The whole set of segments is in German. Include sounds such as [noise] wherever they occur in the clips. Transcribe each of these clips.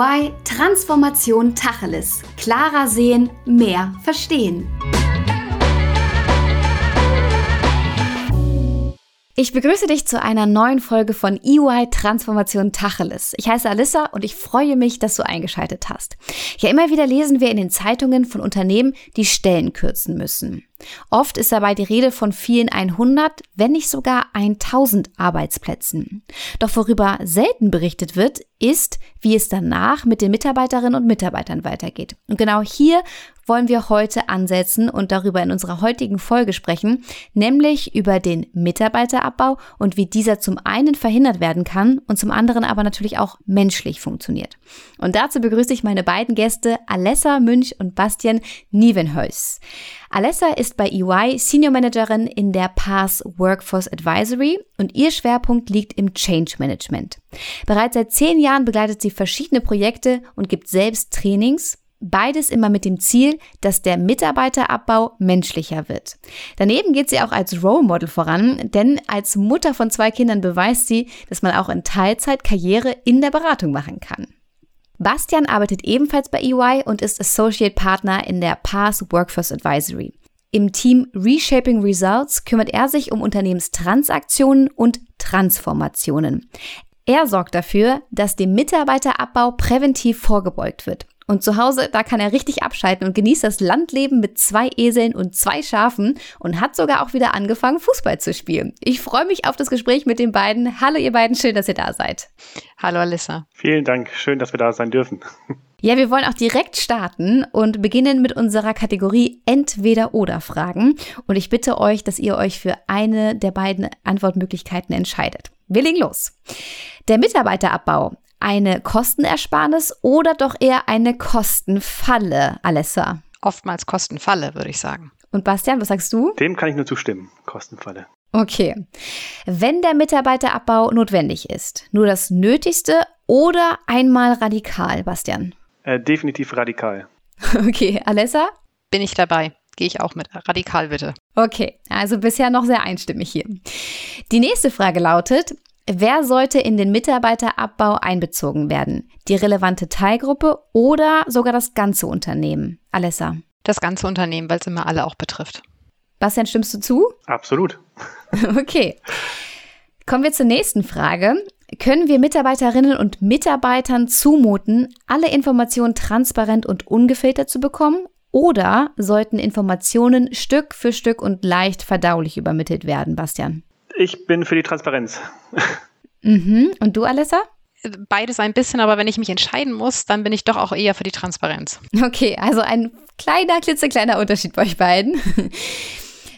EY Transformation Tacheles. Klarer sehen, mehr verstehen. Ich begrüße dich zu einer neuen Folge von EY Transformation Tacheles. Ich heiße Alissa und ich freue mich, dass du eingeschaltet hast. Ja, immer wieder lesen wir in den Zeitungen von Unternehmen, die Stellen kürzen müssen. Oft ist dabei die Rede von vielen 100, wenn nicht sogar 1000 Arbeitsplätzen. Doch worüber selten berichtet wird, ist, wie es danach mit den Mitarbeiterinnen und Mitarbeitern weitergeht. Und genau hier wollen wir heute ansetzen und darüber in unserer heutigen Folge sprechen, nämlich über den Mitarbeiterabbau und wie dieser zum einen verhindert werden kann und zum anderen aber natürlich auch menschlich funktioniert. Und dazu begrüße ich meine beiden Gäste Alessa Münch und Bastian Nievenhuis. Alessa ist bei EY Senior Managerin in der PAS Workforce Advisory und ihr Schwerpunkt liegt im Change Management. Bereits seit zehn Jahren begleitet sie verschiedene Projekte und gibt selbst Trainings, Beides immer mit dem Ziel, dass der Mitarbeiterabbau menschlicher wird. Daneben geht sie auch als Role Model voran, denn als Mutter von zwei Kindern beweist sie, dass man auch in Teilzeit Karriere in der Beratung machen kann. Bastian arbeitet ebenfalls bei EY und ist Associate Partner in der PAS Workforce Advisory. Im Team Reshaping Results kümmert er sich um Unternehmenstransaktionen und Transformationen. Er sorgt dafür, dass dem Mitarbeiterabbau präventiv vorgebeugt wird. Und zu Hause, da kann er richtig abschalten und genießt das Landleben mit zwei Eseln und zwei Schafen und hat sogar auch wieder angefangen, Fußball zu spielen. Ich freue mich auf das Gespräch mit den beiden. Hallo ihr beiden, schön, dass ihr da seid. Hallo Alissa. Vielen Dank, schön, dass wir da sein dürfen. [laughs] Ja, wir wollen auch direkt starten und beginnen mit unserer Kategorie Entweder-Oder-Fragen. Und ich bitte euch, dass ihr euch für eine der beiden Antwortmöglichkeiten entscheidet. Wir legen los. Der Mitarbeiterabbau eine Kostenersparnis oder doch eher eine Kostenfalle, Alessa? Oftmals Kostenfalle, würde ich sagen. Und Bastian, was sagst du? Dem kann ich nur zustimmen. Kostenfalle. Okay. Wenn der Mitarbeiterabbau notwendig ist, nur das Nötigste oder einmal radikal, Bastian? Äh, definitiv radikal. [laughs] Okay, Alessa? Bin ich dabei. Gehe ich auch mit. Radikal bitte. Okay, also bisher noch sehr einstimmig hier. Die nächste Frage lautet, Wer sollte in den Mitarbeiterabbau einbezogen werden? Die relevante Teilgruppe oder sogar das ganze Unternehmen? Alessa. Das ganze Unternehmen, weil es immer alle auch betrifft. Bastian, stimmst du zu? Absolut. [laughs] Okay. Kommen wir zur nächsten Frage. Können wir Mitarbeiterinnen und Mitarbeitern zumuten, alle Informationen transparent und ungefiltert zu bekommen? Oder sollten Informationen Stück für Stück und leicht verdaulich übermittelt werden, Bastian? Ich bin für die Transparenz. Mhm. Und du, Alessa? Beides ein bisschen, aber wenn ich mich entscheiden muss, dann bin ich doch auch eher für die Transparenz. Okay, also ein kleiner, klitzekleiner Unterschied bei euch beiden.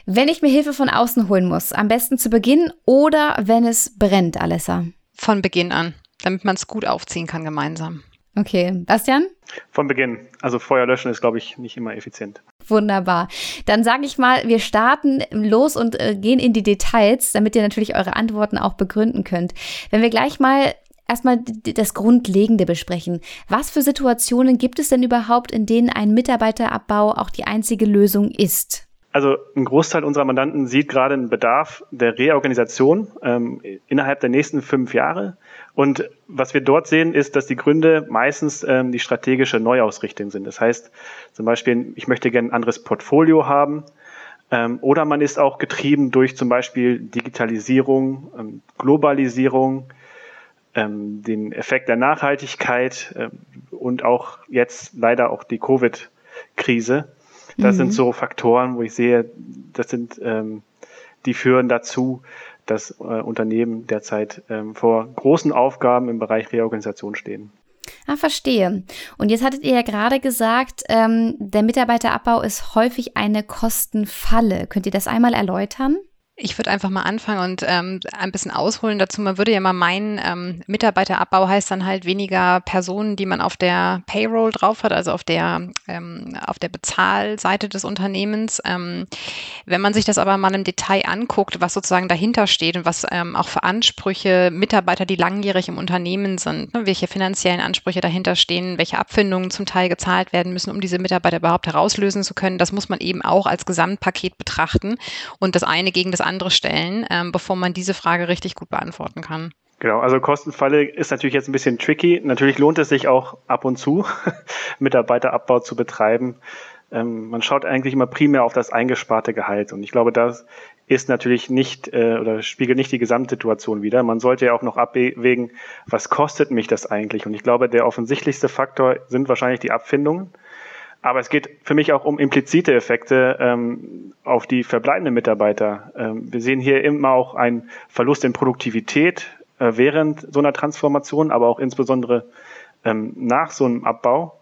Wenn ich mir Hilfe von außen holen muss, am besten zu Beginn oder wenn es brennt, Alessa? Von Beginn an, damit man es gut aufziehen kann gemeinsam. Okay, Bastian? Von Beginn. Also Feuer löschen ist, glaube ich, nicht immer effizient. Wunderbar. Dann sage ich mal, wir starten los und äh, gehen in die Details, damit ihr natürlich eure Antworten auch begründen könnt. Wenn wir gleich mal erstmal das Grundlegende besprechen. Was für Situationen gibt es denn überhaupt, in denen ein Mitarbeiterabbau auch die einzige Lösung ist? Also ein Großteil unserer Mandanten sieht gerade einen Bedarf der Reorganisation ähm, innerhalb der nächsten fünf Jahre. Und was wir dort sehen, ist, dass die Gründe meistens ähm, die strategische Neuausrichtung sind. Das heißt zum Beispiel, ich möchte gerne ein anderes Portfolio haben. Ähm, oder man ist auch getrieben durch zum Beispiel Digitalisierung, ähm, Globalisierung, ähm, den Effekt der Nachhaltigkeit ähm, und auch jetzt leider auch die Covid-Krise. Das mhm. sind so Faktoren, wo ich sehe, das sind, ähm, die führen dazu, dass äh, Unternehmen derzeit ähm, vor großen Aufgaben im Bereich Reorganisation stehen. Ah, verstehe. Und jetzt hattet ihr ja gerade gesagt, ähm, der Mitarbeiterabbau ist häufig eine Kostenfalle. Könnt ihr das einmal erläutern? Ich würde einfach mal anfangen und ähm, ein bisschen ausholen dazu. Man würde ja mal meinen, ähm, Mitarbeiterabbau heißt dann halt weniger Personen, die man auf der Payroll drauf hat, also auf der, ähm, auf der Bezahlseite des Unternehmens. Ähm, wenn man sich das aber mal im Detail anguckt, was sozusagen dahinter steht und was ähm, auch für Ansprüche Mitarbeiter, die langjährig im Unternehmen sind, ne, welche finanziellen Ansprüche dahinter stehen, welche Abfindungen zum Teil gezahlt werden müssen, um diese Mitarbeiter überhaupt herauslösen zu können, das muss man eben auch als Gesamtpaket betrachten und das eine gegen das andere stellen, ähm, bevor man diese Frage richtig gut beantworten kann. Genau, also Kostenfalle ist natürlich jetzt ein bisschen tricky. Natürlich lohnt es sich auch ab und zu, [laughs] Mitarbeiterabbau zu betreiben. Ähm, man schaut eigentlich immer primär auf das eingesparte Gehalt. Und ich glaube, das ist natürlich nicht äh, oder spiegelt nicht die Gesamtsituation wider. Man sollte ja auch noch abwägen, was kostet mich das eigentlich? Und ich glaube, der offensichtlichste Faktor sind wahrscheinlich die Abfindungen. Aber es geht für mich auch um implizite Effekte ähm, auf die verbleibenden Mitarbeiter. Ähm, wir sehen hier immer auch einen Verlust in Produktivität äh, während so einer Transformation, aber auch insbesondere ähm, nach so einem Abbau.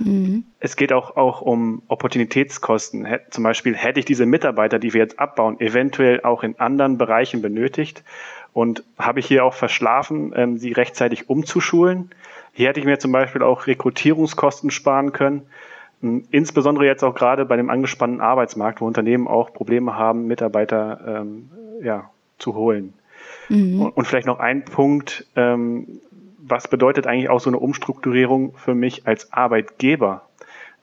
Mhm. Es geht auch, auch um Opportunitätskosten. Zum Beispiel hätte ich diese Mitarbeiter, die wir jetzt abbauen, eventuell auch in anderen Bereichen benötigt und habe ich hier auch verschlafen, ähm, sie rechtzeitig umzuschulen. Hier hätte ich mir zum Beispiel auch Rekrutierungskosten sparen können insbesondere jetzt auch gerade bei dem angespannten Arbeitsmarkt, wo Unternehmen auch Probleme haben, Mitarbeiter ähm, ja, zu holen. Mhm. Und, und, vielleicht noch ein Punkt, ähm, was bedeutet eigentlich auch so eine Umstrukturierung für mich als Arbeitgeber?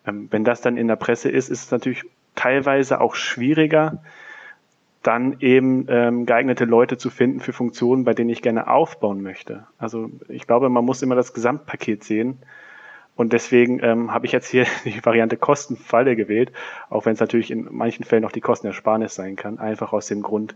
Ähm, wenn das dann in der Presse ist, ist es natürlich teilweise auch schwieriger, dann eben ähm, geeignete Leute zu finden für Funktionen, bei denen ich gerne aufbauen möchte. Also ich glaube, man muss immer das Gesamtpaket sehen und deswegen ähm, habe ich jetzt hier [laughs] die Variante Kostenfalle gewählt, auch wenn es natürlich in manchen Fällen noch die Kostenersparnis sein kann. Einfach aus dem Grund,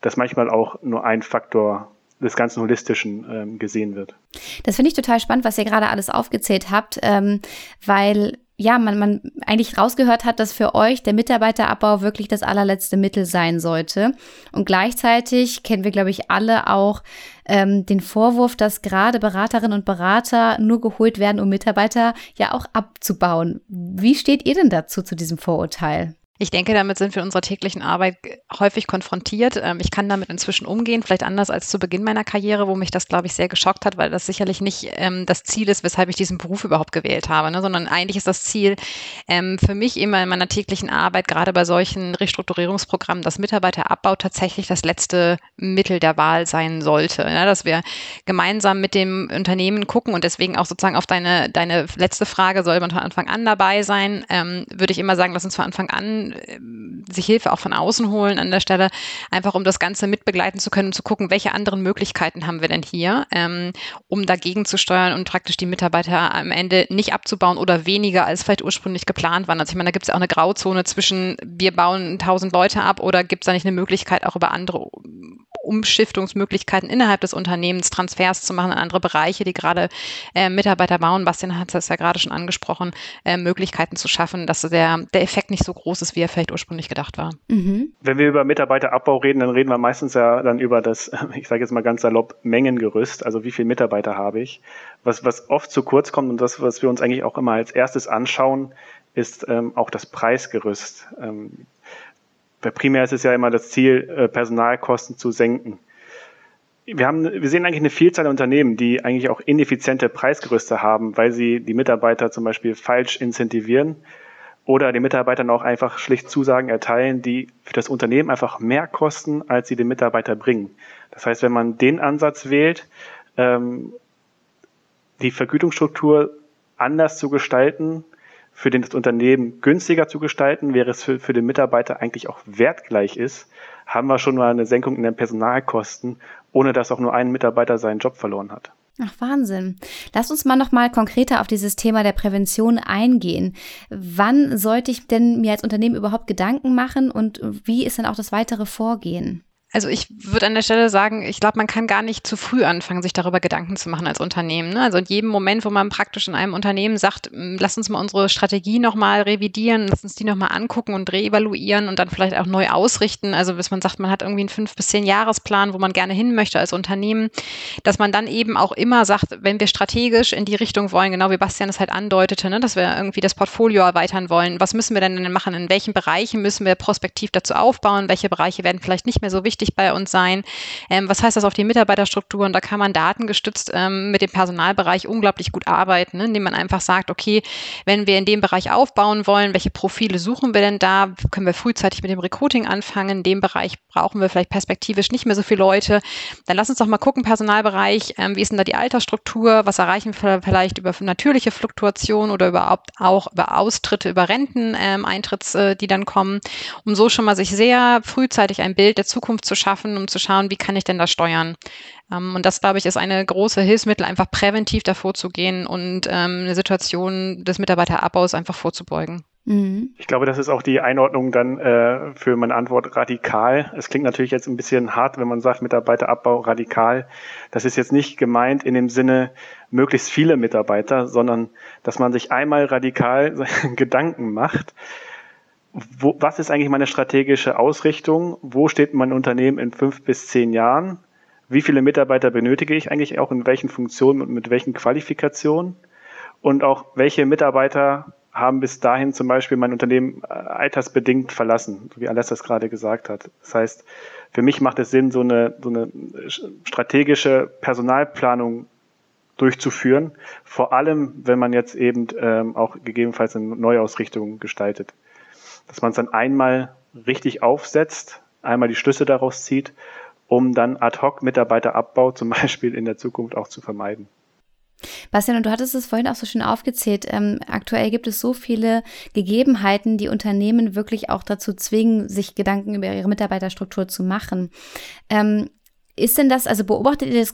dass manchmal auch nur ein Faktor des ganzen Holistischen ähm, gesehen wird. Das finde ich total spannend, was ihr gerade alles aufgezählt habt, ähm, weil ja, man, man eigentlich rausgehört hat, dass für euch der Mitarbeiterabbau wirklich das allerletzte Mittel sein sollte. Und gleichzeitig kennen wir, glaube ich, alle auch ähm, den Vorwurf, dass gerade Beraterinnen und Berater nur geholt werden, um Mitarbeiter ja auch abzubauen. Wie steht ihr denn dazu, zu diesem Vorurteil? Ich denke, damit sind wir in unserer täglichen Arbeit häufig konfrontiert. Ähm, ich kann damit inzwischen umgehen, vielleicht anders als zu Beginn meiner Karriere, wo mich das, glaube ich, sehr geschockt hat, weil das sicherlich nicht ähm, das Ziel ist, weshalb ich diesen Beruf überhaupt gewählt habe, ne? sondern eigentlich ist das Ziel ähm, für mich immer in meiner täglichen Arbeit, gerade bei solchen Restrukturierungsprogrammen, dass Mitarbeiterabbau tatsächlich das letzte Mittel der Wahl sein sollte. Ne? Dass wir gemeinsam mit dem Unternehmen gucken und deswegen auch sozusagen auf deine, deine letzte Frage, soll man von Anfang an dabei sein, würde ich immer sagen, lass uns von Anfang an ähm, sich Hilfe auch von außen holen an der Stelle, einfach um das Ganze mitbegleiten zu können und zu gucken, welche anderen Möglichkeiten haben wir denn hier, ähm, um dagegen zu steuern und praktisch die Mitarbeiter am Ende nicht abzubauen oder weniger als vielleicht ursprünglich geplant waren. Also ich meine, da gibt es ja auch eine Grauzone zwischen, wir bauen tausend Leute ab oder gibt es da nicht eine Möglichkeit, auch über andere Umschiftungsmöglichkeiten innerhalb des Unternehmens, Transfers zu machen in andere Bereiche, die gerade äh, Mitarbeiter bauen. Bastian hat es ja gerade schon angesprochen, äh, Möglichkeiten zu schaffen, dass der, der Effekt nicht so groß ist, wie er vielleicht ursprünglich gedacht war. Mhm. Wenn wir über Mitarbeiterabbau reden, dann reden wir meistens ja dann über das, [laughs] ich sage jetzt mal ganz salopp, Mengengerüst, also wie viele Mitarbeiter habe ich. Was, was oft zu kurz kommt und das, was wir uns eigentlich auch immer als erstes anschauen, ist ähm, auch das Preisgerüst. Ähm, weil primär ist es ja immer das Ziel, äh, Personalkosten zu senken. Wir, haben, wir sehen eigentlich eine Vielzahl der Unternehmen, die eigentlich auch ineffiziente Preisgerüste haben, weil sie die Mitarbeiter zum Beispiel falsch incentivieren oder den Mitarbeitern auch einfach schlicht Zusagen erteilen, die für das Unternehmen einfach mehr kosten, als sie den Mitarbeiter bringen. Das heißt, wenn man den Ansatz wählt, ähm, die Vergütungsstruktur anders zu gestalten, für das Unternehmen günstiger zu gestalten, wäre es für, für den Mitarbeiter eigentlich auch wertgleich ist, haben wir schon mal eine Senkung in den Personalkosten, ohne dass auch nur ein Mitarbeiter seinen Job verloren hat. Ach, Wahnsinn. Lass uns mal noch mal konkreter auf dieses Thema der Prävention eingehen. Wann sollte ich denn mir als Unternehmen überhaupt Gedanken machen und wie ist dann auch das weitere Vorgehen? Also ich würde an der Stelle sagen, ich glaube, man kann gar nicht zu früh anfangen, sich darüber Gedanken zu machen als Unternehmen. Ne? Also in jedem Moment, wo man praktisch in einem Unternehmen sagt, lass uns mal unsere Strategie nochmal revidieren, lass uns die nochmal angucken und reevaluieren und dann vielleicht auch neu ausrichten. Also bis man sagt, man hat irgendwie einen fünf bis zehn Jahresplan, wo man gerne hin möchte als Unternehmen, dass man dann eben auch immer sagt, wenn wir strategisch in die Richtung wollen, genau wie Bastian es halt andeutete, ne, dass wir irgendwie das Portfolio erweitern wollen, was müssen wir denn machen? In welchen Bereichen müssen wir prospektiv dazu aufbauen? Welche Bereiche werden vielleicht nicht mehr so wichtig? Wichtig bei uns sein. Ähm, was heißt das auf die Mitarbeiterstrukturen? Da kann man datengestützt ähm, mit dem Personalbereich unglaublich gut arbeiten, ne? indem man einfach sagt, okay, wenn wir in dem Bereich aufbauen wollen, welche Profile suchen wir denn da? Können wir frühzeitig mit dem Recruiting anfangen? In dem Bereich brauchen wir vielleicht perspektivisch nicht mehr so viele Leute. Dann lass uns doch mal gucken, Personalbereich, ähm, wie ist denn da die Altersstruktur? Was erreichen wir vielleicht über natürliche Fluktuation oder überhaupt auch über Austritte, über Renteneintritts, äh, die dann kommen, um so schon mal sich sehr frühzeitig ein Bild der Zukunft zu schaffen, um zu schauen, wie kann ich denn das steuern. Ähm, und das, glaube ich, ist eine große Hilfsmittel, einfach präventiv davor zu gehen und ähm, eine Situation des Mitarbeiterabbaus einfach vorzubeugen. Mhm. Ich glaube, das ist auch die Einordnung dann äh, für meine Antwort radikal. Es klingt natürlich jetzt ein bisschen hart, wenn man sagt Mitarbeiterabbau radikal. Das ist jetzt nicht gemeint in dem Sinne möglichst viele Mitarbeiter, sondern dass man sich einmal radikal [laughs] Gedanken macht. Wo, was ist eigentlich meine strategische Ausrichtung? Wo steht mein Unternehmen in fünf bis zehn Jahren? Wie viele Mitarbeiter benötige ich eigentlich auch in welchen Funktionen und mit welchen Qualifikationen? Und auch welche Mitarbeiter haben bis dahin zum Beispiel mein Unternehmen äh, altersbedingt verlassen, wie Alessa es gerade gesagt hat. Das heißt, für mich macht es Sinn, so eine, so eine strategische Personalplanung durchzuführen, vor allem wenn man jetzt eben ähm, auch gegebenenfalls eine Neuausrichtung gestaltet. Dass man es dann einmal richtig aufsetzt, einmal die Schlüsse daraus zieht, um dann ad hoc Mitarbeiterabbau zum [laughs] Beispiel in der Zukunft auch zu vermeiden. Bastian, und du hattest es vorhin auch so schön aufgezählt. Ähm, aktuell gibt es so viele Gegebenheiten, die Unternehmen wirklich auch dazu zwingen, sich Gedanken über ihre Mitarbeiterstruktur zu machen. Ähm, ist denn das, also beobachtet ihr das,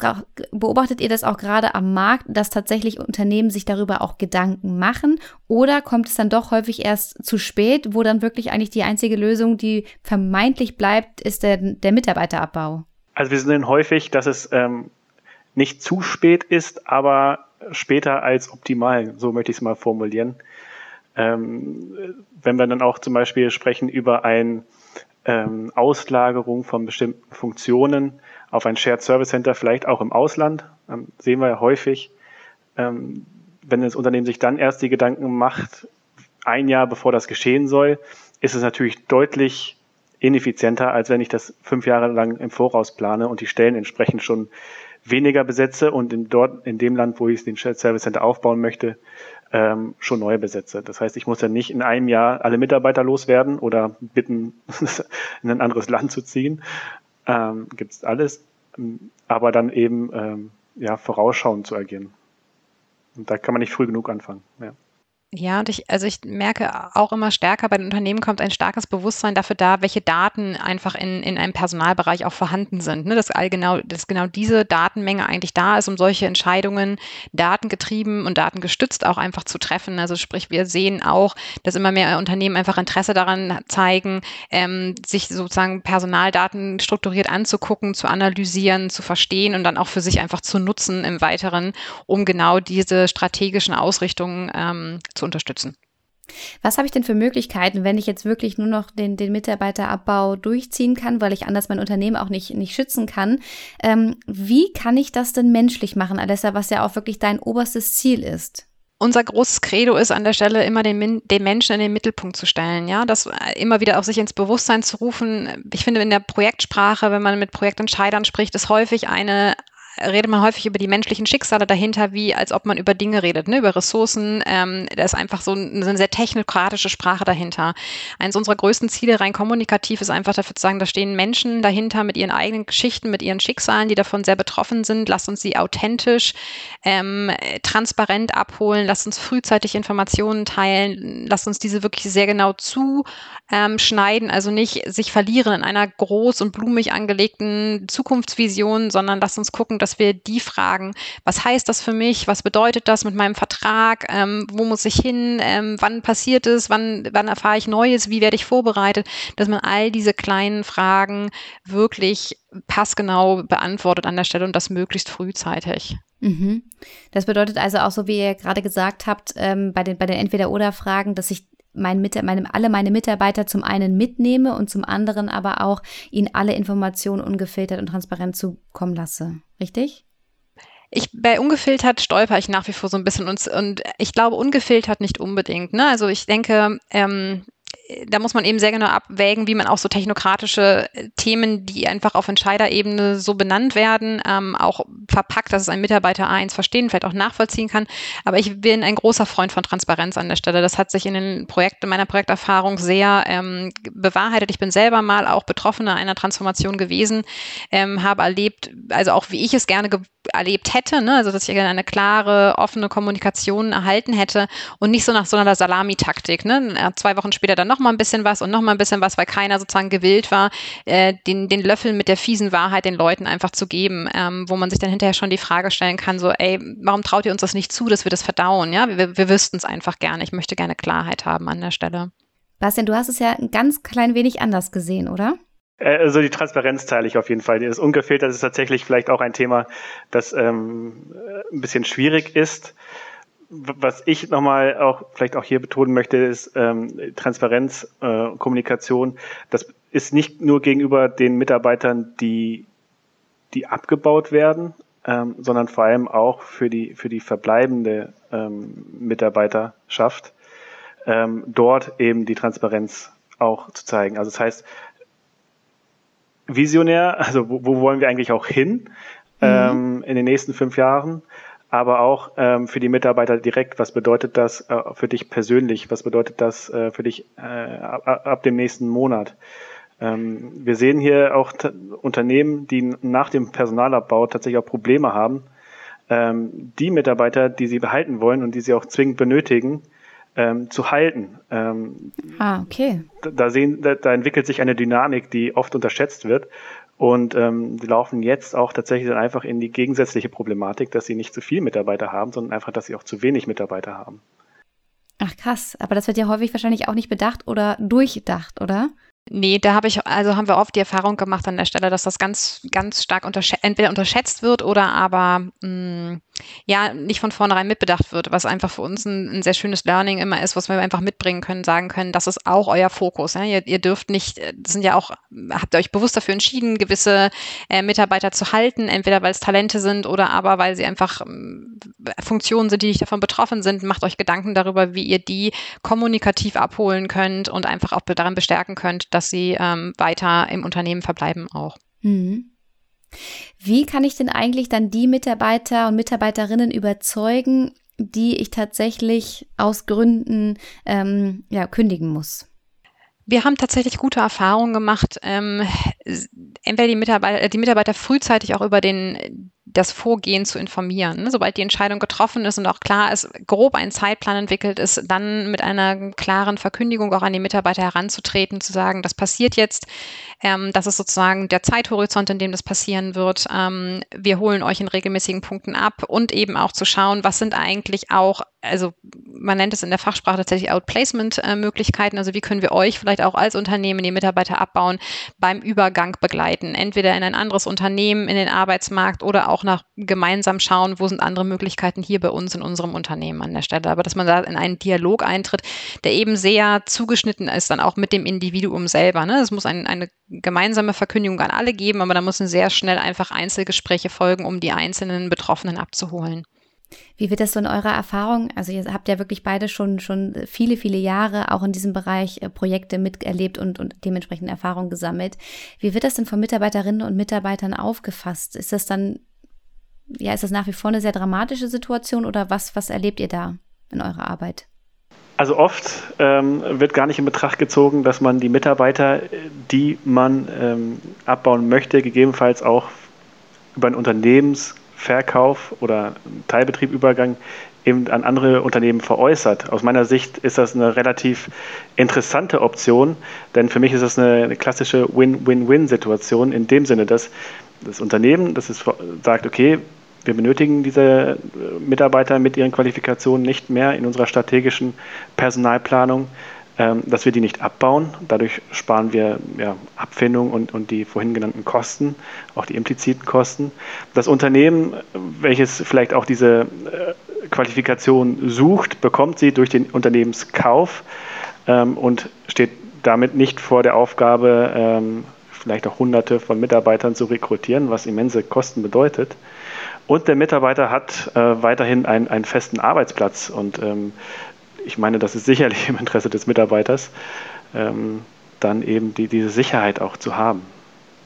beobachtet ihr das auch gerade am Markt, dass tatsächlich Unternehmen sich darüber auch Gedanken machen? Oder kommt es dann doch häufig erst zu spät, wo dann wirklich eigentlich die einzige Lösung, die vermeintlich bleibt, ist der, der Mitarbeiterabbau? Also wir sehen häufig, dass es ähm, nicht zu spät ist, aber später als optimal, so möchte ich es mal formulieren. Ähm, wenn wir dann auch zum Beispiel sprechen über eine ähm, Auslagerung von bestimmten Funktionen auf ein Shared Service Center, vielleicht auch im Ausland, ähm, sehen wir ja häufig, ähm, wenn das Unternehmen sich dann erst die Gedanken macht, ein Jahr bevor das geschehen soll, ist es natürlich deutlich ineffizienter, als wenn ich das fünf Jahre lang im Voraus plane und die Stellen entsprechend schon weniger besetze und in dort, in dem Land, wo ich den Shared Service Center aufbauen möchte, ähm, schon neu besetze. Das heißt, ich muss ja nicht in einem Jahr alle Mitarbeiter loswerden oder bitten, [laughs] in ein anderes Land zu ziehen. Ähm, Gibt es alles, aber dann eben ähm, ja, vorausschauend zu agieren. Und da kann man nicht früh genug anfangen. Ja. Ja, und ich, also ich merke auch immer stärker, bei den Unternehmen kommt ein starkes Bewusstsein dafür da, welche Daten einfach in, in einem Personalbereich auch vorhanden sind. Ne? Dass, all genau, dass genau diese Datenmenge eigentlich da ist, um solche Entscheidungen datengetrieben und datengestützt auch einfach zu treffen. Also sprich, wir sehen auch, dass immer mehr Unternehmen einfach Interesse daran zeigen, ähm, sich sozusagen Personaldaten strukturiert anzugucken, zu analysieren, zu verstehen und dann auch für sich einfach zu nutzen im Weiteren, um genau diese strategischen Ausrichtungen ähm, zu zu unterstützen. Was habe ich denn für Möglichkeiten, wenn ich jetzt wirklich nur noch den, den Mitarbeiterabbau durchziehen kann, weil ich anders mein Unternehmen auch nicht, nicht schützen kann? Ähm, wie kann ich das denn menschlich machen, Alessa, was ja auch wirklich dein oberstes Ziel ist? unser großes Credo ist an der Stelle immer den, den, Menschen in den Mittelpunkt zu stellen, ja, das immer wieder auf sich ins Bewusstsein zu rufen. Ich finde in der Projektsprache, wenn man mit Projektentscheidern spricht, ist häufig eine redet man häufig über die menschlichen Schicksale dahinter, wie als ob man über Dinge redet, ne? über Ressourcen. Ähm, da ist einfach so, ein, eine sehr technokratische Sprache dahinter. Eines unserer größten Ziele rein kommunikativ ist einfach dafür zu sagen, da stehen Menschen dahinter mit ihren eigenen Geschichten, mit ihren Schicksalen, die davon sehr betroffen sind. Lasst uns sie authentisch, ähm, transparent abholen. Lasst uns frühzeitig Informationen teilen. Lasst uns diese wirklich sehr genau zuschneiden, also nicht sich verlieren in einer groß und blumig angelegten Zukunftsvision, sondern lasst uns gucken, dass wir die fragen, was heißt das für mich, was bedeutet das mit meinem Vertrag, ähm, wo muss ich hin, ähm, wann passiert es, wann, wann erfahre ich Neues, wie werde ich vorbereitet, dass man all diese kleinen Fragen wirklich passgenau beantwortet an der Stelle und das möglichst frühzeitig. Mhm. Das bedeutet also auch so, wie ihr gerade gesagt habt, ähm, bei den, bei den Entweder-Oder-Fragen, dass ich mein, meine, alle meine Mitarbeiter zum einen mitnehme und zum anderen aber auch ihnen alle Informationen ungefiltert und transparent zukommen lasse. Richtig? Ich, bei ungefiltert stolper ich nach wie vor so ein bisschen und, und ich glaube ungefiltert nicht unbedingt. Ne? Also ich denke, ähm, da muss man eben sehr genau abwägen, wie man auch so technokratische äh, Themen, die einfach auf Entscheiderebene so benannt werden, ähm, auch verpackt, dass es ein Mitarbeiter A1 verstehen, vielleicht auch nachvollziehen kann. Aber ich bin ein großer Freund von Transparenz an der Stelle. Das hat sich in den Projekten, meiner Projekterfahrung sehr ähm, bewahrheitet. Ich bin selber mal auch Betroffener einer Transformation gewesen, ähm, habe erlebt, also auch wie ich es gerne erlebt hätte, ne? also dass ich eine klare, offene Kommunikation erhalten hätte und nicht so nach so einer Salamitaktik. Ne? Zwei Wochen später dann nochmal ein bisschen was und nochmal ein bisschen was, weil keiner sozusagen gewillt war, äh, den, den Löffel mit der fiesen Wahrheit den Leuten einfach zu geben, ähm, wo man sich dann hinterher schon die Frage stellen kann, so, ey, warum traut ihr uns das nicht zu, dass wir das verdauen? Ja, wir, wir wüssten es einfach gerne. Ich möchte gerne Klarheit haben an der Stelle. Bastian, du hast es ja ein ganz klein wenig anders gesehen, oder? Äh, also die Transparenz teile ich auf jeden Fall. Das ungefiltert ist tatsächlich vielleicht auch ein Thema, das ähm, ein bisschen schwierig ist. Was ich nochmal auch vielleicht auch hier betonen möchte, ist ähm, Transparenz, äh, Kommunikation. Das ist nicht nur gegenüber den Mitarbeitern, die, die abgebaut werden, ähm, sondern vor allem auch für die, für die verbleibende ähm, Mitarbeiterschaft, ähm, dort eben die Transparenz auch zu zeigen. Also das heißt, visionär, also wo, wo wollen wir eigentlich auch hin mhm. ähm, in den nächsten fünf Jahren, aber auch ähm, für die Mitarbeiter direkt, was bedeutet das äh, für dich persönlich, was bedeutet das äh, für dich äh, ab, ab dem nächsten Monat. Ähm, wir sehen hier auch Unternehmen, die nach dem Personalabbau tatsächlich auch Probleme haben, ähm, die Mitarbeiter, die sie behalten wollen und die sie auch zwingend benötigen, ähm, zu halten. Ähm, ah, okay. Da, sehen, da, da, entwickelt sich eine Dynamik, die oft unterschätzt wird. Und ähm, die laufen jetzt auch tatsächlich dann einfach in die gegensätzliche Problematik, dass sie nicht zu viel Mitarbeiter haben, sondern einfach, dass sie auch zu wenig Mitarbeiter haben. Ach krass, aber das wird ja häufig wahrscheinlich auch nicht bedacht oder durchdacht, oder? Nee, da habe ich, also haben wir oft die Erfahrung gemacht an der Stelle, dass das ganz, ganz stark unterschä entweder unterschätzt wird oder aber mh, mm, ja nicht von vornherein mitbedacht wird, was einfach für uns ein, ein, sehr schönes Learning immer ist, was wir einfach mitbringen können, sagen können, das ist auch euer Fokus. Ja? Ihr, ihr, dürft nicht, das sind ja auch, habt ihr euch bewusst dafür entschieden, gewisse äh, Mitarbeiter zu halten, entweder weil es Talente sind oder aber weil sie einfach äh, Funktionen sind, die nicht davon betroffen sind. Macht euch Gedanken darüber, wie ihr die kommunikativ abholen könnt und einfach auch daran bestärken könnt, dass sie ähm, weiter im Unternehmen verbleiben auch. Mhm. Wie kann ich denn eigentlich dann die Mitarbeiter und Mitarbeiterinnen überzeugen, die ich tatsächlich aus Gründen ähm, ja, kündigen muss? Wir haben tatsächlich gute Erfahrungen gemacht, ähm, entweder die Mitarbeiter, die Mitarbeiter frühzeitig auch über den das Vorgehen zu informieren. Ne? Sobald die Entscheidung getroffen ist und auch klar ist, grob ein Zeitplan entwickelt ist, dann mit einer klaren Verkündigung auch an die Mitarbeiter heranzutreten, zu sagen, das passiert jetzt, ähm, das ist sozusagen der Zeithorizont, in dem das passieren wird. Ähm, wir holen euch in regelmäßigen Punkten ab und eben auch zu schauen, was sind eigentlich auch, also man nennt es in der Fachsprache tatsächlich Outplacement-Möglichkeiten, also wie können wir euch vielleicht auch als Unternehmen die Mitarbeiter abbauen, beim Übergang begleiten, entweder in ein anderes Unternehmen, in den Arbeitsmarkt oder auch nach gemeinsam schauen, wo sind andere Möglichkeiten hier bei uns in unserem Unternehmen an der Stelle. Aber dass man da in einen Dialog eintritt, der eben sehr zugeschnitten ist, dann auch mit dem Individuum selber. Ne? Es muss ein, eine gemeinsame Verkündigung an alle geben, aber da müssen sehr schnell einfach Einzelgespräche folgen, um die einzelnen Betroffenen abzuholen. Wie wird das so in eurer Erfahrung? Also ihr habt ja wirklich beide schon, schon viele, viele Jahre auch in diesem Bereich äh, Projekte miterlebt und, und dementsprechend Erfahrung gesammelt. Wie wird das denn von Mitarbeiterinnen und Mitarbeitern aufgefasst? Ist das dann ja, ist das nach wie vor eine sehr dramatische Situation oder was, was erlebt ihr da in eurer Arbeit? Also oft ähm, wird gar nicht in Betracht gezogen, dass man die Mitarbeiter, die man ähm, abbauen möchte, gegebenenfalls auch über einen Unternehmensverkauf oder Teilbetriebübergang eben an andere Unternehmen veräußert. Aus meiner Sicht ist das eine relativ interessante Option, denn für mich ist das eine, eine klassische Win-Win-Win-Situation in dem Sinne, dass das Unternehmen, das ist, sagt, okay, wir benötigen diese äh, Mitarbeiter mit ihren Qualifikationen nicht mehr in unserer strategischen Personalplanung, dass wir die nicht abbauen. Dadurch sparen wir ja, Abfindung und, und die vorhin genannten Kosten, auch die impliziten Kosten. Das Unternehmen, welches vielleicht auch diese äh, Qualifikation sucht, bekommt sie durch den Unternehmenskauf ähm, und steht damit nicht vor der Aufgabe, ähm, vielleicht auch hunderte von Mitarbeitern zu rekrutieren, was immense Kosten bedeutet. Und der Mitarbeiter hat äh, weiterhin ein, einen festen Arbeitsplatz. Und ähm, ich meine, das ist sicherlich [laughs] im Interesse des Mitarbeiters, ähm, dann eben die, diese Sicherheit auch zu haben.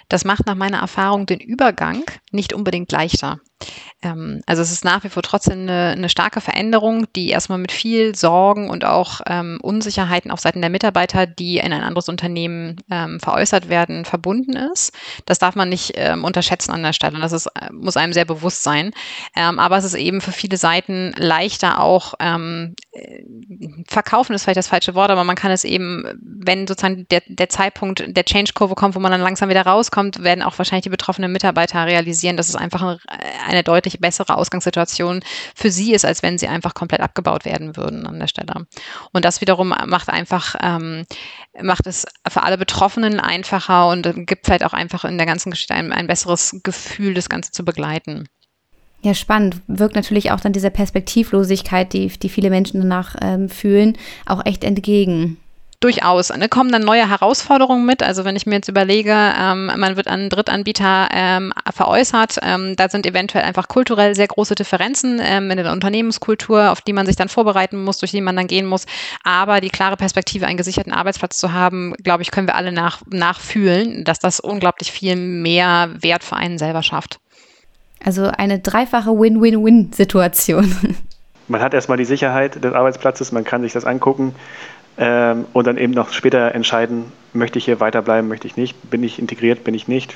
Das macht nach meiner Erfahrung den Übergang nicht unbedingt leichter. Ähm, also es ist nach wie vor trotzdem eine, eine, starke Veränderung, die erstmal mit viel Sorgen und auch ähm, Unsicherheiten auf Seiten der Mitarbeiter, die in ein anderes Unternehmen ähm, veräußert werden, verbunden ist. Das darf man nicht ähm, unterschätzen an der Stelle. Das ist, äh, muss einem sehr bewusst sein. Ähm, aber es ist eben für viele Seiten leichter auch, ähm, äh, verkaufen ist vielleicht das falsche Wort, aber man kann es eben, wenn sozusagen der, der Zeitpunkt der Change-Kurve kommt, wo man dann langsam wieder rauskommt, werden auch wahrscheinlich die betroffenen Mitarbeiter realisieren, dass es einfach eine, eine deutlich bessere Ausgangssituation für sie ist, als wenn sie einfach komplett abgebaut werden würden an der Stelle. Und das wiederum macht einfach, ähm, macht es für alle Betroffenen einfacher und gibt vielleicht auch einfach in der ganzen Geschichte ein, ein besseres Gefühl, das Ganze zu begleiten. Ja, spannend. Wirkt natürlich auch dann dieser Perspektivlosigkeit, die, die viele Menschen danach ähm, fühlen, auch echt entgegen. Durchaus. Ne, kommen dann neue Herausforderungen mit. Also wenn ich mir jetzt überlege, ähm, man wird an Drittanbieter ähm, veräußert, ähm, da sind eventuell einfach kulturell sehr große Differenzen ähm, in der Unternehmenskultur, auf die man sich dann vorbereiten muss, durch die man dann gehen muss. Aber die klare Perspektive, einen gesicherten Arbeitsplatz zu haben, glaube ich, können wir alle nach, nachfühlen, dass das unglaublich viel mehr Wert für einen selber schafft. Also eine dreifache Win-Win-Win-Situation. Man hat erstmal die Sicherheit des Arbeitsplatzes, man kann sich das angucken ähm, und dann eben noch später entscheiden, möchte ich hier weiterbleiben, möchte ich nicht, bin ich integriert, bin ich nicht.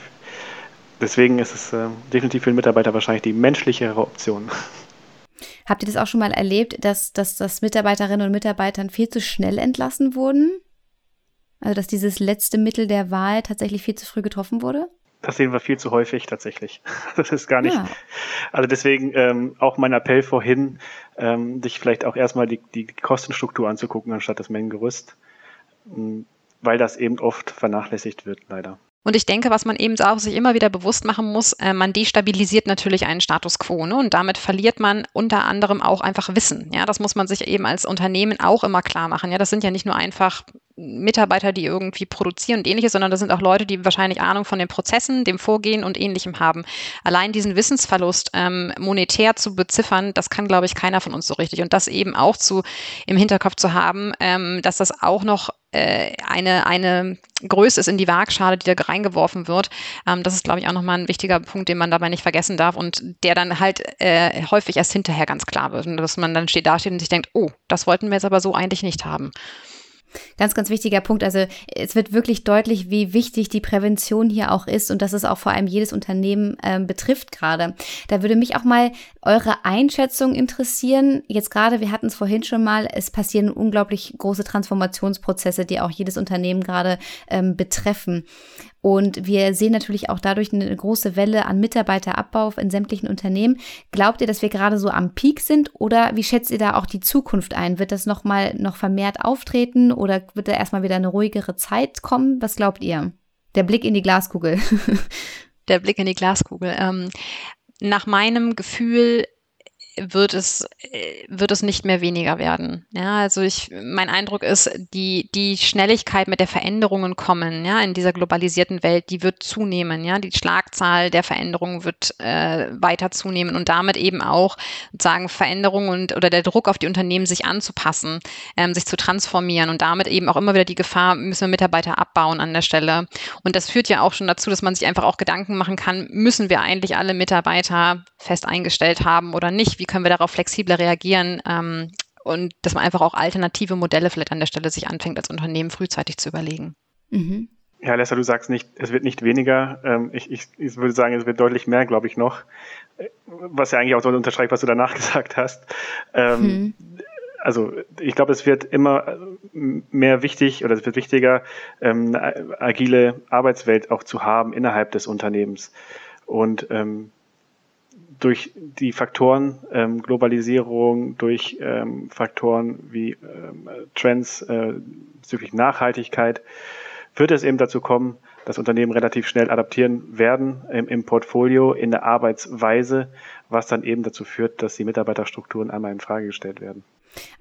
Deswegen ist es äh, definitiv für den Mitarbeiter wahrscheinlich die menschlichere Option. [laughs] Habt ihr das auch schon mal erlebt, dass, dass, dass Mitarbeiterinnen und Mitarbeitern viel zu schnell entlassen wurden? Also dass dieses letzte Mittel der Wahl tatsächlich viel zu früh getroffen wurde? Das sehen wir viel zu häufig tatsächlich. [laughs] Das ist gar nicht. Ja. Also deswegen ähm, auch mein Appell vorhin, ähm, dich vielleicht auch erstmal die, die Kostenstruktur anzugucken, anstatt das Mengengerüst, ähm, weil das eben oft vernachlässigt wird, leider. Und ich denke, was man eben auch sich immer wieder bewusst machen muss, äh, man destabilisiert natürlich einen Status quo. Ne? Und damit verliert man unter anderem auch einfach Wissen. Ja, das muss man sich eben als Unternehmen auch immer klar machen. Ja, das sind ja nicht nur einfach Mitarbeiter, die irgendwie produzieren und ähnliches, sondern das sind auch Leute, die wahrscheinlich Ahnung von den Prozessen, dem Vorgehen und ähnlichem haben. Allein diesen Wissensverlust ähm, monetär zu beziffern, das kann, glaube ich, keiner von uns so richtig. Und das eben auch zu im Hinterkopf zu haben, ähm, dass das auch noch äh, eine, eine Größe ist in die Waagschale, die da reingeworfen wird. Ähm, das ist, glaube ich, auch nochmal ein wichtiger Punkt, den man dabei nicht vergessen darf und der dann halt äh, häufig erst hinterher ganz klar wird. Und dass man dann steht, dasteht und sich denkt, oh, das wollten wir jetzt aber so eigentlich nicht haben. Ganz, ganz wichtiger Punkt. Also es wird wirklich deutlich, wie wichtig die Prävention hier auch ist und dass es auch vor allem jedes Unternehmen ähm, betrifft gerade. Da würde mich auch mal eure Einschätzung interessieren. Jetzt gerade, wir hatten es vorhin schon mal, es passieren unglaublich große Transformationsprozesse, die auch jedes Unternehmen gerade ähm, betreffen. Und wir sehen natürlich auch dadurch eine große Welle an Mitarbeiterabbau in sämtlichen Unternehmen. Glaubt ihr, dass wir gerade so am Peak sind oder wie schätzt ihr da auch die Zukunft ein? Wird das nochmal noch vermehrt auftreten oder wird da erstmal wieder eine ruhigere Zeit kommen? Was glaubt ihr? Der Blick in die Glaskugel. [laughs] Der Blick in die Glaskugel. Ähm, nach meinem Gefühl wird es, äh, wird es nicht mehr weniger werden. Ja, also ich, mein Eindruck ist, die, die Schnelligkeit, mit der Veränderungen kommen, ja, in dieser globalisierten Welt, die wird zunehmen, ja, die Schlagzahl der Veränderungen wird äh, weiter zunehmen und damit eben auch sozusagen Veränderungen und oder der Druck auf die Unternehmen, sich anzupassen, ähm, sich zu transformieren und damit eben auch immer wieder die Gefahr, müssen wir Mitarbeiter abbauen an der Stelle. Und das führt ja auch schon dazu, dass man sich einfach auch Gedanken machen kann, müssen wir eigentlich alle Mitarbeiter fest eingestellt haben oder nicht? Wie können wir darauf flexibler reagieren? Ähm, und dass man einfach auch alternative Modelle vielleicht an der Stelle sich anfängt, als Unternehmen frühzeitig zu überlegen. Mhm. Ja, Lester, du sagst nicht, es wird nicht weniger. Ähm, ich, ich, ich, würde sagen, es wird deutlich mehr, glaube ich, noch. Was ja eigentlich auch so unterstreicht, was du danach [laughs] gesagt hast. Ähm, mhm. Also ich glaube, es wird immer mehr wichtig oder es wird wichtiger, ähm, eine agile Arbeitswelt auch zu haben innerhalb des Unternehmens. Und ähm, durch die Faktoren ähm, Globalisierung, durch ähm, Faktoren wie ähm, Trends äh, bezüglich Nachhaltigkeit, wird es eben dazu kommen, dass Unternehmen relativ schnell adaptieren werden im, im Portfolio, in der Arbeitsweise, was dann eben dazu führt, dass die Mitarbeiterstrukturen einmal in Frage gestellt werden.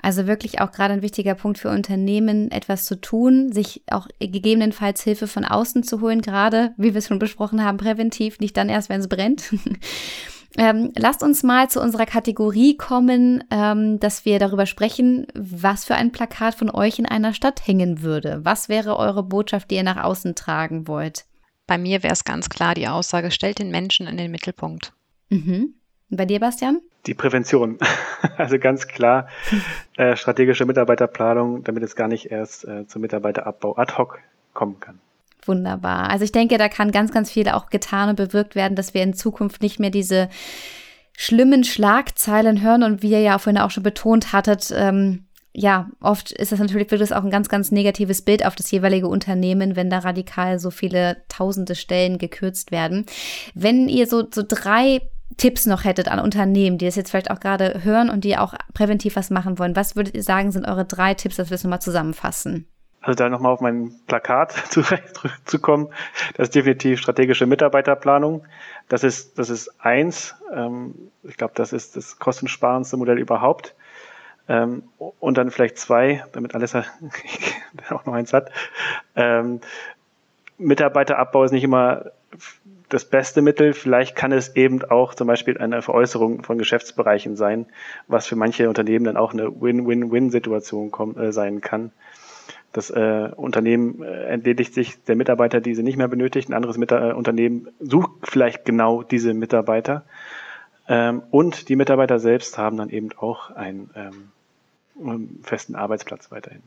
Also wirklich auch gerade ein wichtiger Punkt für Unternehmen, etwas zu tun, sich auch gegebenenfalls Hilfe von außen zu holen, gerade, wie wir es schon besprochen haben, präventiv, nicht dann erst, wenn es brennt. [laughs] Ähm, lasst uns mal zu unserer Kategorie kommen, ähm, dass wir darüber sprechen, was für ein Plakat von euch in einer Stadt hängen würde. Was wäre eure Botschaft, die ihr nach außen tragen wollt? Bei mir wäre es ganz klar die Aussage, stellt den Menschen in den Mittelpunkt. Mhm. Und bei dir, Bastian? Die Prävention. [laughs] Also ganz klar äh, strategische Mitarbeiterplanung, damit es gar nicht erst äh, zum Mitarbeiterabbau ad hoc kommen kann. Wunderbar. Also ich denke, da kann ganz, ganz viel auch getan und bewirkt werden, dass wir in Zukunft nicht mehr diese schlimmen Schlagzeilen hören und wie ihr ja vorhin auch schon betont hattet, ähm, ja, oft ist das natürlich, es auch ein ganz, ganz negatives Bild auf das jeweilige Unternehmen, wenn da radikal so viele tausende Stellen gekürzt werden. Wenn ihr so, so drei Tipps noch hättet an Unternehmen, die das jetzt vielleicht auch gerade hören und die auch präventiv was machen wollen, was würdet ihr sagen, sind eure drei Tipps, dass wir es nochmal zusammenfassen? Also da nochmal auf mein Plakat [laughs] zurückzukommen, das ist definitiv strategische Mitarbeiterplanung. Das ist, das ist eins. Ähm, ich glaube, das ist das kostensparendste Modell überhaupt. Ähm, und dann vielleicht zwei, damit Alessa [laughs] auch noch eins hat. Ähm, Mitarbeiterabbau ist nicht immer das beste Mittel. Vielleicht kann es eben auch zum Beispiel eine Veräußerung von Geschäftsbereichen sein, was für manche Unternehmen dann auch eine Win-Win-Win-Situation äh, sein kann. Das äh, Unternehmen äh, entledigt sich der Mitarbeiter, die sie nicht mehr benötigt. Ein anderes Mita äh, Unternehmen sucht vielleicht genau diese Mitarbeiter. Ähm, und die Mitarbeiter selbst haben dann eben auch einen ähm, festen Arbeitsplatz weiterhin.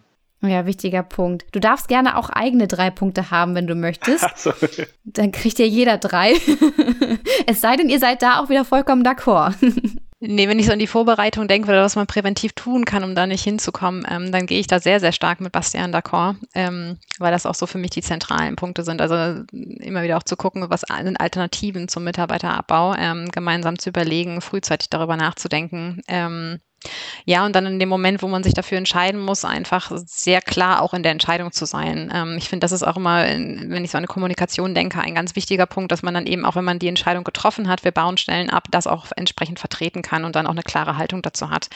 Ja, wichtiger Punkt. Du darfst gerne auch eigene drei Punkte haben, wenn du möchtest. So. Dann kriegt ja jeder drei. [laughs] es sei denn, ihr seid da auch wieder vollkommen d'accord. Nee, wenn ich so an die Vorbereitung denke, oder was man präventiv tun kann, um da nicht hinzukommen, ähm, dann gehe ich da sehr, sehr stark mit Bastian d'accord, ähm, weil das auch so für mich die zentralen Punkte sind. Also immer wieder auch zu gucken, was sind Alternativen zum Mitarbeiterabbau, ähm, gemeinsam zu überlegen, frühzeitig darüber nachzudenken. Ähm, ja, und dann in dem Moment, wo man sich dafür entscheiden muss, einfach sehr klar auch in der Entscheidung zu sein. Ähm, ich finde, das ist auch immer, wenn ich so an eine Kommunikation denke, ein ganz wichtiger Punkt, dass man dann eben auch, wenn man die Entscheidung getroffen hat, wir bauen Stellen ab, das auch entsprechend vertreten kann und dann auch eine klare Haltung dazu hat.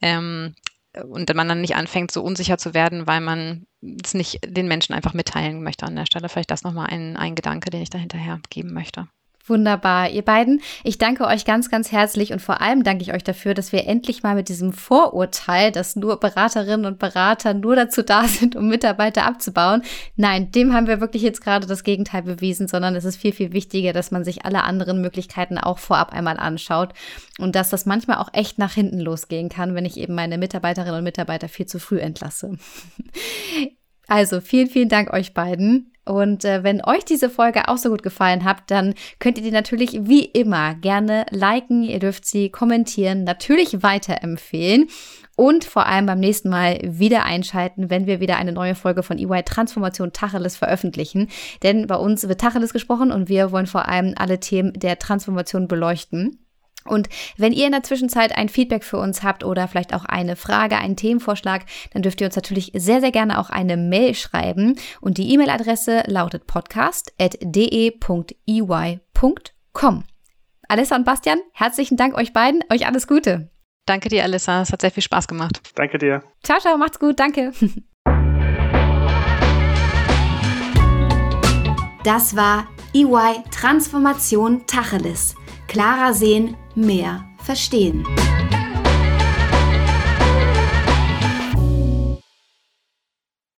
Ähm, und man dann nicht anfängt, so unsicher zu werden, weil man es nicht den Menschen einfach mitteilen möchte an der Stelle. Vielleicht das nochmal ein, ein Gedanke, den ich da hinterher geben möchte. Wunderbar, ihr beiden. Ich danke euch ganz, ganz herzlich und vor allem danke ich euch dafür, dass wir endlich mal mit diesem Vorurteil, dass nur Beraterinnen und Berater nur dazu da [laughs] sind, um Mitarbeiter abzubauen. Nein, dem haben wir wirklich jetzt gerade das Gegenteil bewiesen, sondern es ist viel, viel wichtiger, dass man sich alle anderen Möglichkeiten auch vorab einmal anschaut und dass das manchmal auch echt nach hinten losgehen kann, wenn ich eben meine Mitarbeiterinnen und Mitarbeiter viel zu früh entlasse. [laughs] Also vielen, vielen Dank euch beiden. Und äh, wenn euch diese Folge auch so gut gefallen hat, dann könnt ihr die natürlich wie immer gerne liken. Ihr dürft sie kommentieren, natürlich weiterempfehlen und vor allem beim nächsten Mal wieder einschalten, wenn wir wieder eine neue Folge von EY Transformation Tacheles veröffentlichen. Denn bei uns wird Tacheles gesprochen und wir wollen vor allem alle Themen der Transformation beleuchten. Und wenn ihr in der Zwischenzeit ein Feedback für uns habt oder vielleicht auch eine Frage, einen Themenvorschlag, dann dürft ihr uns natürlich sehr, sehr gerne auch eine Mail schreiben. Und die E-Mail-Adresse lautet podcast.de.ey.com. Alissa und Bastian, herzlichen Dank euch beiden. Euch alles Gute. Danke dir, Alissa. Es hat sehr viel Spaß gemacht. Danke dir. Ciao, ciao. Macht's gut. Danke. Das war EY Transformation Tacheles. Klarer sehen, mehr verstehen.